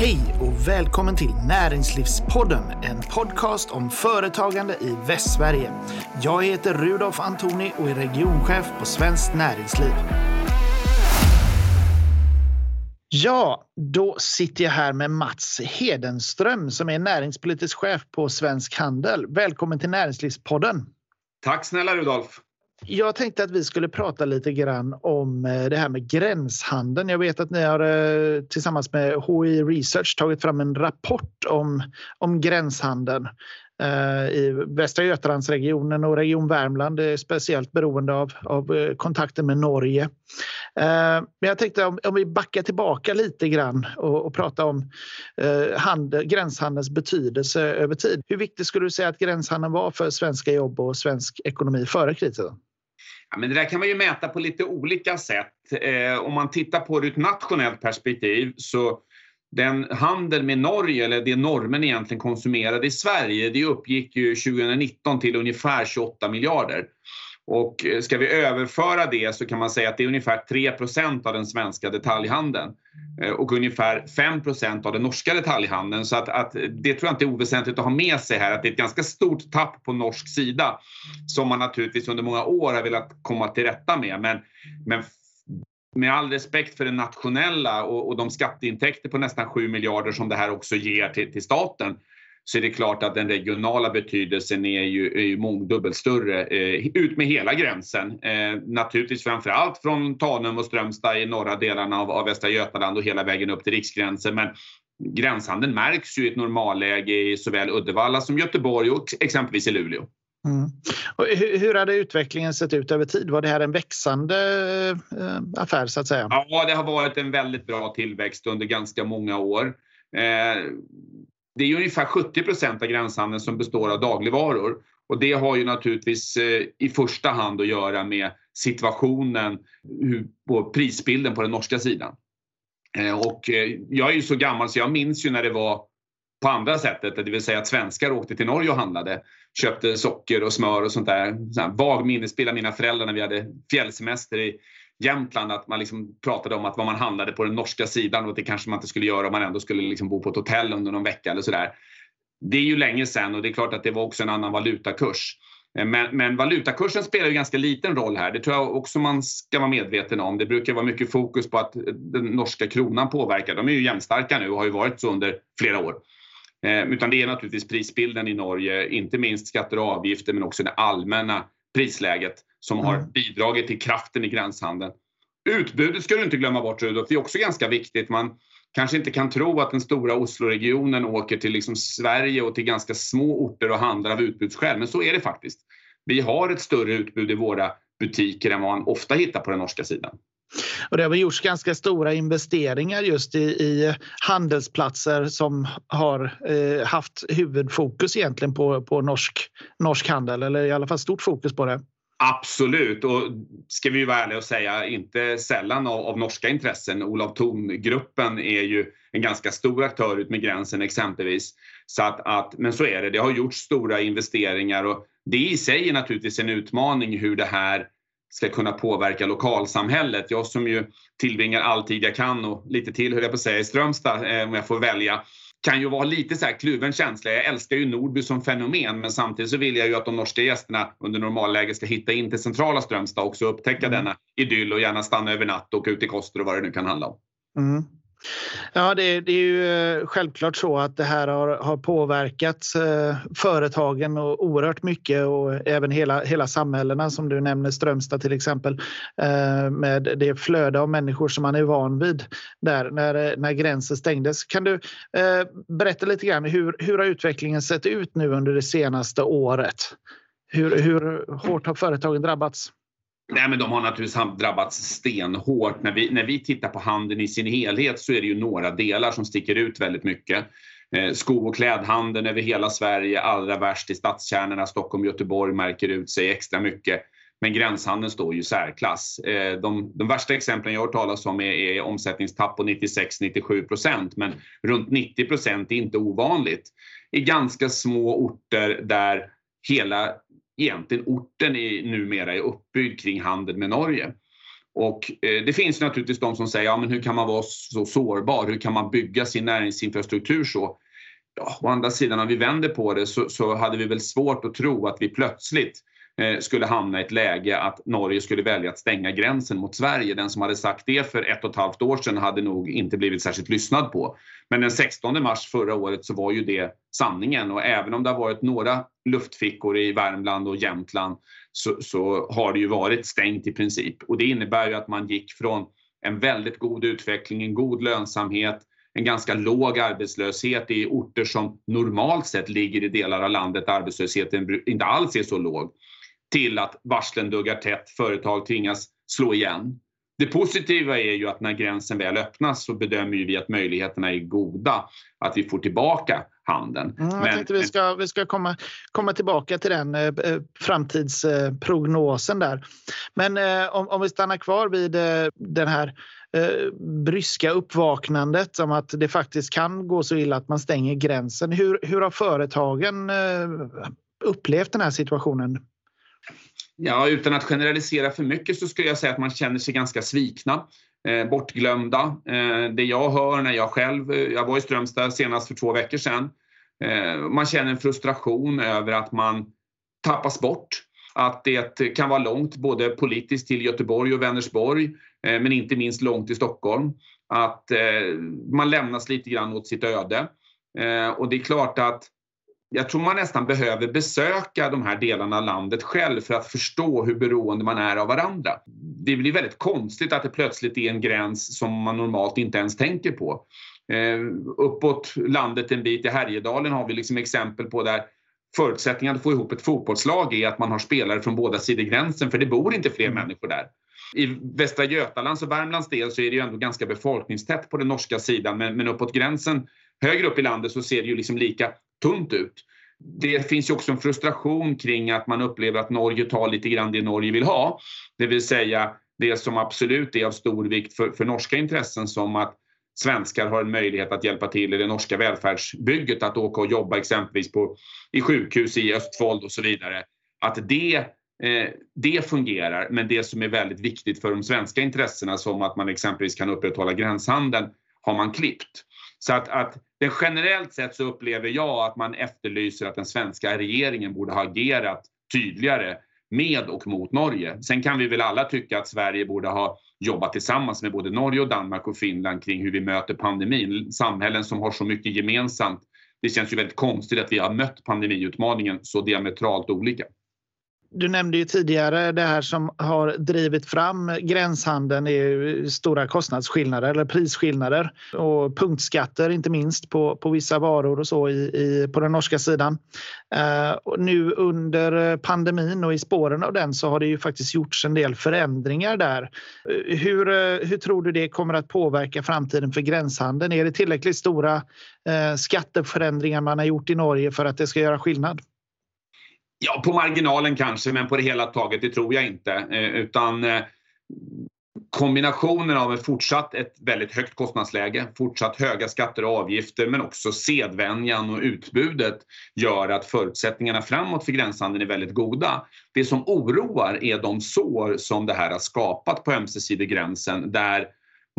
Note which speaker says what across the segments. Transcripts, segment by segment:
Speaker 1: Hej och välkommen till Näringslivspodden, en podcast om företagande i Västsverige. Jag heter Rudolf Antoni och är regionchef på Svenskt Näringsliv. Ja, då sitter jag här med Mats Hedenström som är näringspolitisk chef på Svensk Handel. Välkommen till Näringslivspodden.
Speaker 2: Tack snälla Rudolf.
Speaker 1: Jag tänkte att vi skulle prata lite grann om eh, det här med gränshandeln. Jag vet att ni har eh, tillsammans med HI Research tagit fram en rapport om, om gränshandeln eh, i Västra Götalandsregionen och Region Värmland är speciellt beroende av, av kontakten med Norge. Men jag tänkte om, om vi backar tillbaka lite grann och, och pratar om handel, gränshandelns betydelse över tid. Hur viktig skulle du säga att gränshandeln var för svenska jobb och svensk ekonomi före krisen?
Speaker 2: Ja, men det där kan man ju mäta på lite olika sätt. Eh, om man tittar på det ur ett nationellt perspektiv så den handel med Norge, eller det normen egentligen konsumerade i Sverige, det uppgick ju 2019 till ungefär 28 miljarder. Och eh, ska vi överföra det så kan man säga att det är ungefär 3% av den svenska detaljhandeln eh, och ungefär 5% av den norska detaljhandeln. Så att, att, det tror jag inte är oväsentligt att ha med sig här att det är ett ganska stort tapp på norsk sida som man naturligtvis under många år har velat komma till rätta med. Men, men med all respekt för det nationella och, och de skatteintäkter på nästan 7 miljarder som det här också ger till, till staten så är det klart att den regionala betydelsen är ju, är ju mångdubbelt större eh, ut med hela gränsen. Eh, naturligtvis framför allt från Tanum och Strömstad i norra delarna av, av Västra Götaland och hela vägen upp till riksgränsen. Men gränshandeln märks ju i ett normalläge i såväl Uddevalla som Göteborg och exempelvis i Luleå. Mm.
Speaker 1: Och hur, hur hade utvecklingen sett ut över tid? Var det här en växande eh, affär så att säga?
Speaker 2: Ja, det har varit en väldigt bra tillväxt under ganska många år. Eh, det är ungefär 70 procent av gränshandeln som består av dagligvaror. Och det har ju naturligtvis eh, i första hand att göra med situationen på prisbilden på den norska sidan. Eh, och eh, jag är ju så gammal så jag minns ju när det var på andra sättet, det vill säga att svenskar åkte till Norge och handlade. Köpte socker och smör och sånt där. Så vag minnesbild av mina föräldrar när vi hade fjällsemester i Jämtland att man liksom pratade om att vad man handlade på den norska sidan och det kanske man inte skulle göra om man ändå skulle liksom bo på ett hotell under någon vecka eller sådär. Det är ju länge sedan och det är klart att det var också en annan valutakurs. Eh, men, men, valutakursen spelar ju ganska liten roll här. Det tror jag också man ska vara medveten om. Det brukar vara mycket fokus på att eh, den norska kronan påverkar. De är ju jämnstarka nu och har ju varit så under flera år. Eh, utan det är naturligtvis prisbilden i Norge, inte minst skatter och avgifter men också det allmänna prisläget som har mm. bidragit till kraften i gränshandeln. Utbudet ska du inte glömma bort Rudolf, det är också ganska viktigt. Man kanske inte kan tro att den stora Osloregionen åker till liksom Sverige och till ganska små orter och handlar av utbudsskäl, men så är det faktiskt. Vi har ett större utbud i våra butiker än vad man ofta hittar på den norska sidan.
Speaker 1: Och det har gjorts ganska stora investeringar just i, i handelsplatser som har eh, haft huvudfokus egentligen på, på norsk, norsk handel, eller i alla fall stort fokus på det.
Speaker 2: Absolut, och ska vi vara ärliga och säga inte sällan av, av norska intressen. Olav Thon-gruppen är ju en ganska stor aktör ut med gränsen exempelvis. Så att, att, men så är det, det har gjorts stora investeringar och det i sig är naturligtvis en utmaning hur det här ska kunna påverka lokalsamhället. Jag som ju tillbringar all tid jag kan och lite till höll jag på att säga i Strömstad eh, om jag får välja kan ju vara lite så här kluven känsla. Jag älskar ju Nordby som fenomen men samtidigt så vill jag ju att de norska gästerna under normalläge ska hitta in till centrala Strömstad och också upptäcka mm. denna idyll och gärna stanna över natt och åka ut i Koster och vad det nu kan handla om. Mm.
Speaker 1: Ja, det, det, är ju eh, självklart så att det här har, har påverkat eh, företagen och oerhört mycket och även hela, hela samhällena som du nämner, Strömstad till exempel, eh, med det flöde av människor som man är van vid där när, när gränsen stängdes. Kan du berätta lite grann hur, hur har utvecklingen sett ut nu under det senaste året? Hur, hur hårt har företagen drabbats? Liksom.
Speaker 2: Nej, men de har naturligtvis drabbats stenhårt. När vi, när vi tittar på handeln i sin helhet så är det ju några delar som sticker ut väldigt mycket. Eh, sko och klädhandeln över hela Sverige, allra värst i stadskärnorna. Stockholm och Göteborg märker ut sig extra mycket. Men gränshandeln står ju i särklass. Eh, de, de, värsta exemplen jag har hört talas om är, är omsättningstapp på 96-97 procent. Men runt 90 procent är inte ovanligt. I ganska små orter där hela egentligen orten är, numera är uppbyggd kring handel med Norge. Och eh, det finns naturligtvis de som säger, ja men hur kan man vara så sårbar? Hur kan man bygga sin näringsinfrastruktur så? Ja, å andra sidan, om vi vänder på det så, så hade vi väl svårt att tro att vi plötsligt Eh, skulle hamna i ett läge att Norge skulle välja att stänga gränsen mot Sverige. Den som hade sagt det för ett och ett halvt år sedan hade nog inte blivit särskilt lyssnad på. Men den 16 mars förra året så var ju det sanningen och även om det har varit några luftfickor i Värmland och Jämtland så, så har det ju varit stängt i princip och det innebär ju att man gick från en väldigt god utveckling, en god lönsamhet, en ganska låg arbetslöshet i orter som normalt sett ligger i delar av landet där arbetslösheten inte alls är så låg till att varslen duggar tätt, företag tvingas slå igen. Det positiva är ju att när gränsen väl öppnas så bedömer vi att möjligheterna är goda att vi får tillbaka handeln.
Speaker 1: Mm, jag tänkte vi ska, vi ska komma, komma tillbaka till den eh, eh framtidsprognosen där. Men eh, om, om vi stannar kvar vid eh, den här eh, bryska uppvaknandet om att det faktiskt kan gå så illa att man stänger gränsen. Hur, hur har företagen eh, upplevt den här situationen?
Speaker 2: Ja, utan att generalisera för mycket så skulle jag säga att man känner sig ganska svikna, eh, bortglömda. Eh, det jag hör när jag själv, eh, jag var i Strömstad senast för två veckor sedan, eh, man känner en frustration över att man tappas bort. Att det kan vara långt både politiskt till Göteborg och Vänersborg, eh, men inte minst långt till Stockholm. Att eh, man lämnas lite grann åt sitt öde. Eh, och det är klart att jag tror man nästan behöver besöka de här delarna av landet själv för att förstå hur beroende man är av varandra. Det blir väldigt konstigt att det plötsligt är en gräns som man normalt inte ens tänker på. Eh, uppåt landet en bit i Härjedalen har vi liksom exempel på där förutsättningen att få ihop ett fotbollslag är att man har spelare från båda sidor gränsen för det bor inte fler mm. människor där. I Västra Götalands och Värmlands del så är det ju ändå ganska befolkningstätt på den norska sidan men, men uppåt gränsen högre upp i landet så ser det ju liksom lika tunt ut. Det finns ju också en frustration kring att man upplever att Norge tar lite grann det Norge vill ha. Det vill säga det som absolut är av stor vikt för, för norska intressen som att svenskar har en möjlighet att hjälpa till i det norska välfärdsbygget, att åka och jobba exempelvis på, i sjukhus i Östfold och så vidare. Att det, eh, det fungerar, men det som är väldigt viktigt för de svenska intressena som att man exempelvis kan upprätthålla gränshandeln har man klippt. Så att, att det generellt sett så upplever jag att man efterlyser att den svenska regeringen borde ha agerat tydligare med och mot Norge. Sen kan vi väl alla tycka att Sverige borde ha jobbat tillsammans med både Norge och Danmark och Finland kring hur vi möter pandemin. Samhällen som har så mycket gemensamt. Det känns ju väldigt konstigt att vi har mött pandemiutmaningen så diametralt olika.
Speaker 1: Du nämnde ju tidigare det här som har drivit fram gränshandeln är stora kostnadsskillnader eller prisskillnader och punktskatter inte minst på, på vissa varor och så i, i på den norska sidan. Uh, och nu under pandemin och i spåren av den så har det ju faktiskt gjorts en del förändringar där. Uh, hur, uh, hur tror du det kommer att påverka framtiden för gränshandeln? Är det tillräckligt stora skatteförändringar man har gjort i Norge för att det ska göra skillnad?
Speaker 2: Ja, på marginalen kanske, men på det hela taget, det tror jag inte. Eh, utan eh, kombinationen av ett fortsatt ett väldigt högt kostnadsläge, fortsatt höga skatter och avgifter men också sedvänjan och utbudet gör att förutsättningarna framåt för gränshandeln är väldigt goda. Det som oroar är de sår som det här har skapat på ömsesidig gränsen där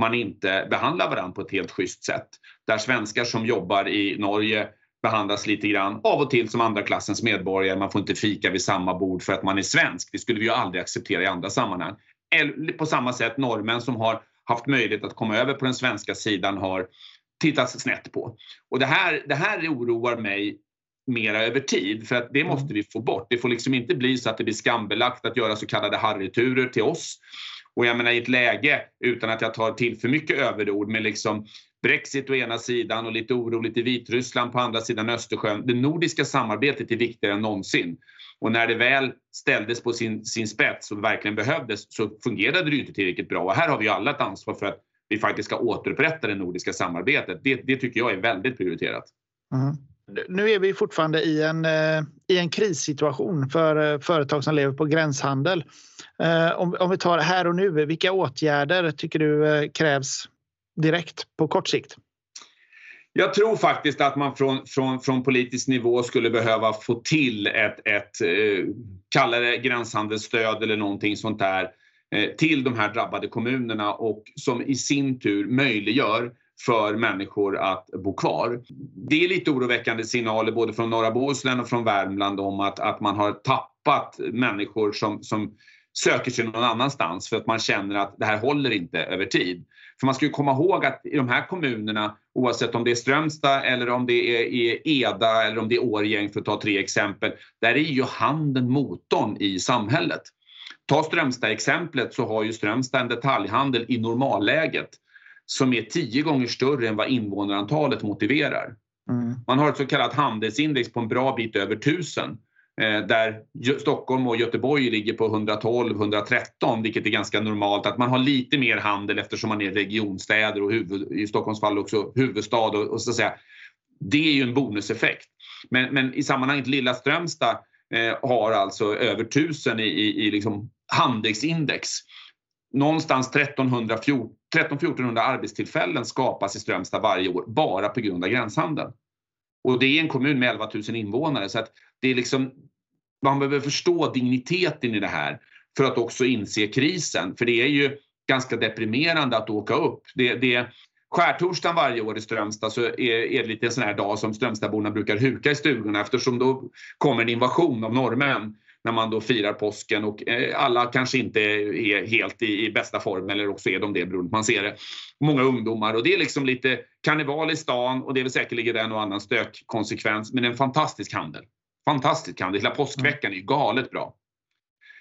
Speaker 2: man inte behandlar varandra på ett helt schysst sätt. Där svenskar som jobbar i Norge behandlas lite grann av och till som andra klassens medborgare. Man får inte fika vid samma bord för att man är svensk. Det skulle vi ju aldrig acceptera i andra sammanhang. Eller på samma sätt norrmän som har haft möjlighet att komma över på den svenska sidan har tittats snett på. Och det här, det här oroar mig mera över tid för att det måste mm. vi få bort. Det får liksom inte bli så att det blir skambelagt att göra så kallade harryturer till oss. Och jag menar i ett läge, utan att jag tar till för mycket överord, med liksom Brexit å ena sidan och lite oroligt i Vitryssland på andra sidan Östersjön. Det nordiska samarbetet är viktigare än någonsin. Och när det väl ställdes på sin, sin spets och verkligen behövdes så fungerade det inte tillräckligt bra. Och här har vi alla ett ansvar för att vi faktiskt ska återupprätta det nordiska samarbetet. Det, det tycker jag är väldigt prioriterat.
Speaker 1: Mm. Nu är vi fortfarande i en, eh, i en krissituation för eh, företag som lever på gränshandel. Eh, om, om vi tar här och nu, vilka åtgärder tycker du eh, krävs direkt på kort sikt?
Speaker 2: Jag tror faktiskt att man från, från, från politisk nivå skulle behöva få till ett, ett eh, kalla det gränshandelsstöd eller någonting sånt där. Eh, till de här drabbade kommunerna och som i sin tur möjliggör för människor att bo kvar. Det är lite oroväckande signaler både från norra Bohuslän och från Värmland om att, att man har tappat människor som, som söker sig någon annanstans för att man känner att det här håller inte över tid. För man ska ju komma ihåg att i de här kommunerna, oavsett om det är Strömstad eller om det är Eda eller om det är Årgäng för att ta tre exempel, där är ju handeln motorn i samhället. Ta Strömstad-exemplet så har ju Strömstad en detaljhandel i normalläget som är tio gånger större än vad invånarantalet motiverar. Mm. Man har ett så kallat handelsindex på en bra bit över tusen Eh, där Stockholm och Göteborg ligger på 112-113 vilket är ganska normalt att man har lite mer handel eftersom man är regionstäder och huvud, i Stockholms fall också huvudstad. Och, och, så att säga. Det är ju en bonuseffekt. Men, men i sammanhanget lilla Strömstad eh, har alltså över 1000 i, i, i liksom handelsindex någonstans 1300-1400 arbetstillfällen skapas i Strömstad varje år bara på grund av gränshandeln. Och det är en kommun med 11 000 invånare så att det är liksom, man behöver förstå digniteten i det här för att också inse krisen. För det är ju ganska deprimerande att åka upp. Det, det, skärtorsdagen varje år i Strömstad så är, är det lite en sån här dag som Strömstadborna brukar huka i stugorna eftersom då kommer en invasion av norrmän när man då firar påsken och eh, alla kanske inte är helt i, bästa form eller också är de det beroende på man ser det. Många ungdomar och det är liksom lite karneval i stan och det är väl säkerligen en och annan stökkonsekvens men en fantastisk handel. Fantastiskt, handel. Hela påskveckan är ju galet bra.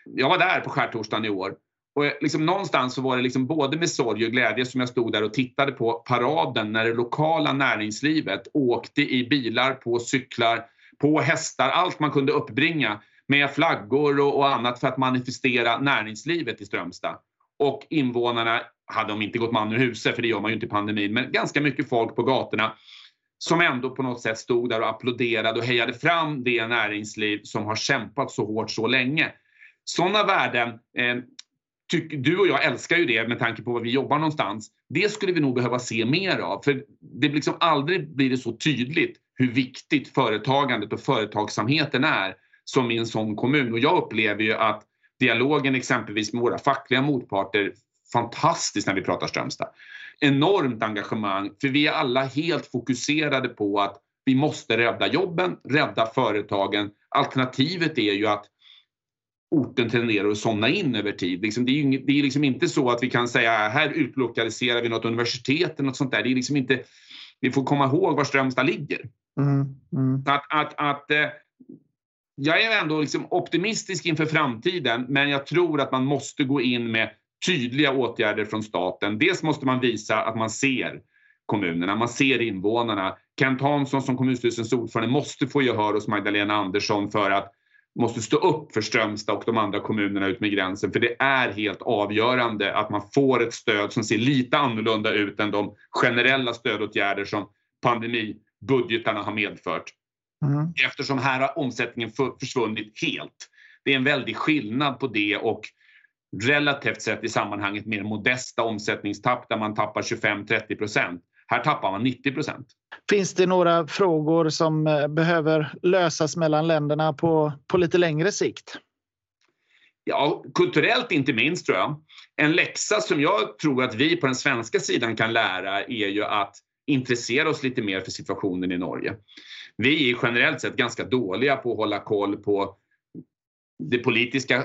Speaker 2: Jag var där på skärtorsdagen i år och liksom någonstans så var det liksom både med sorg och glädje som jag stod där och tittade på paraden när det lokala näringslivet åkte i bilar, på cyklar, på hästar, allt man kunde uppbringa med flaggor och, och annat för att manifestera näringslivet i Strömstad. Och invånarna, hade de inte gått man ur huset, för det gör man ju inte i pandemin, men ganska mycket folk på gatorna som ändå på något sätt stod där och applåderade och hejade fram det näringsliv som har kämpat så hårt så länge. Sådana värden, eh, tyck, du och jag älskar ju det med tanke på var vi jobbar någonstans. Det skulle vi nog behöva se mer av, för det liksom aldrig blir det så tydligt hur viktigt företagandet och företagsamheten är som i en sån kommun. Och jag upplever ju att dialogen exempelvis med våra fackliga motparter fantastiskt när vi pratar Strömstad. Enormt engagemang, för vi är alla helt fokuserade på att vi måste rädda jobben, rädda företagen. Alternativet är ju att orten tenderar att somna in över tid. Liksom, det är, liksom inte så att vi kan säga här utlokaliserar vi något universitet eller något sånt där. Det är liksom inte, vi får komma ihåg var Strömstad ligger. Mm, mm. Att, att, att eh, jag är ändå liksom optimistisk inför framtiden men jag tror att man måste gå in med tydliga åtgärder från staten. Dels måste man visa att man ser kommunerna, man ser invånarna. Kent Hansson som kommunstyrelsens ordförande måste få gehör hos Magdalena Andersson för att måste stå upp för Strömstad och de andra kommunerna ut med gränsen. För det är helt avgörande att man får ett stöd som ser lite annorlunda ut än de generella stödåtgärder som pandemibudgetarna har medfört. Mm. Eftersom här har omsättningen försvunnit helt. Det är en väldig skillnad på det och relativt sett i sammanhanget mer modesta omsättningstapp där man tappar 25-30 procent. Här tappar man 90 procent.
Speaker 1: Finns det några frågor som eh, behöver lösas mellan länderna på, på lite längre sikt?
Speaker 2: Ja, kulturellt inte minst tror jag. En läxa som jag tror att vi på den svenska sidan kan lära är ju att intressera oss lite mer för situationen i Norge. Vi är generellt sett ganska dåliga på att hålla koll på det politiska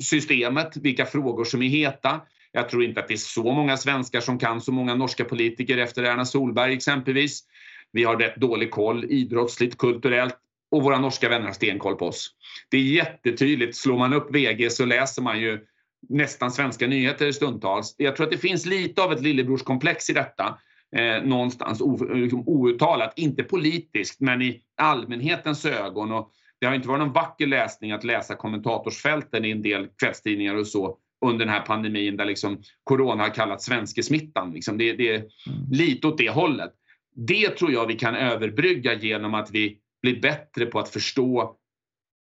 Speaker 2: systemet, vilka frågor som är heta. Jag tror inte att det är så många svenskar som kan så många norska politiker efter Erna Solberg exempelvis. Vi har rätt dålig koll idrottsligt, kulturellt och våra norska vänner har stenkoll på oss. Det är jättetydligt. Slår man upp VG så läser man ju nästan svenska nyheter stundtals. Jag tror att det finns lite av ett lillebrorskomplex i detta eh, någonstans o, liksom outtalat, inte politiskt men i allmänhetens ögon. Och det har inte varit någon vacker läsning att läsa kommentatorsfälten i en del kvällstidningar och så under den här pandemin där liksom corona har kallats svenskesmittan. Liksom det, det är mm. lite åt det hållet. Det tror jag vi kan överbrygga genom att vi blir bättre på att förstå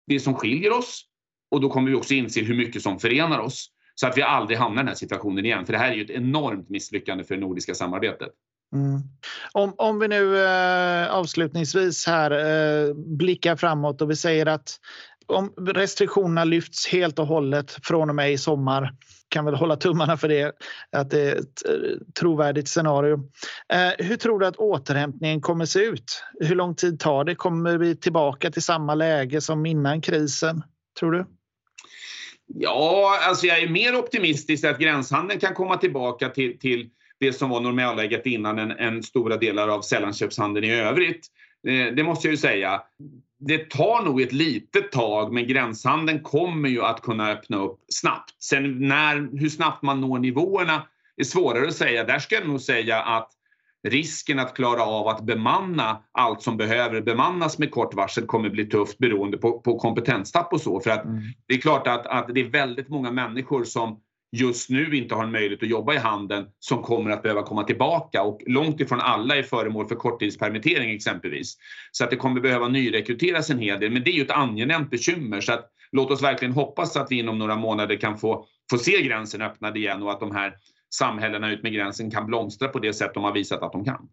Speaker 2: det som skiljer oss och då kommer vi också inse hur mycket som förenar oss så att vi aldrig hamnar i den här situationen igen. För det här är ju ett enormt misslyckande för det nordiska samarbetet.
Speaker 1: Mm. Om, om vi nu eh, avslutningsvis här eh, blickar framåt och vi säger att om restriktionerna lyfts helt och hållet från och med i sommar. kan väl hålla tummarna för det, att det är ett eh, trovärdigt scenario. Eh, hur tror du att återhämtningen kommer se ut? Hur lång tid tar det? Kommer vi tillbaka till samma läge som innan krisen, tror du?
Speaker 2: Ja, alltså jag är mer optimistisk att gränshandeln kan komma tillbaka till, till det som var normalläget innan än, än stora delar av sällanköpshandeln i övrigt. Eh, det måste jag ju säga. Det tar nog ett litet tag men gränshandeln kommer ju att kunna öppna upp snabbt. Sen när, hur snabbt man når nivåerna är svårare att säga. Där ska jag nog säga att risken att klara av att bemanna allt som behöver bemannas med kort varsel kommer bli tufft beroende på, på kompetenstapp och så. För att mm. det är klart att, att det är väldigt många människor som just nu inte har en möjlighet att jobba i handeln som kommer att behöva komma tillbaka och långt ifrån alla är föremål för korttidspermittering exempelvis. Så att det kommer behöva nyrekryteras en hel del men det är ju ett angenämt bekymmer så att låt oss verkligen hoppas att vi inom några månader kan få, få se gränsen öppnad igen och att de här samhällena ut med gränsen kan blomstra på det sätt de har visat att de kan.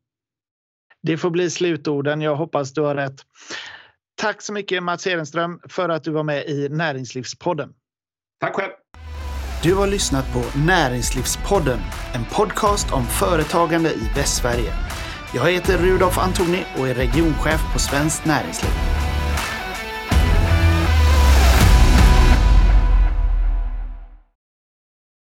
Speaker 1: Det får bli slutorden. Jag hoppas du har rätt. Tack så mycket Mats Hedenström för att du var med i Näringslivspodden.
Speaker 2: Tack själv.
Speaker 1: Du har lyssnat på Näringslivspodden, en podcast om företagande i Västsverige. Jag heter Rudolf Antoni och är regionchef på Svenskt Näringsliv.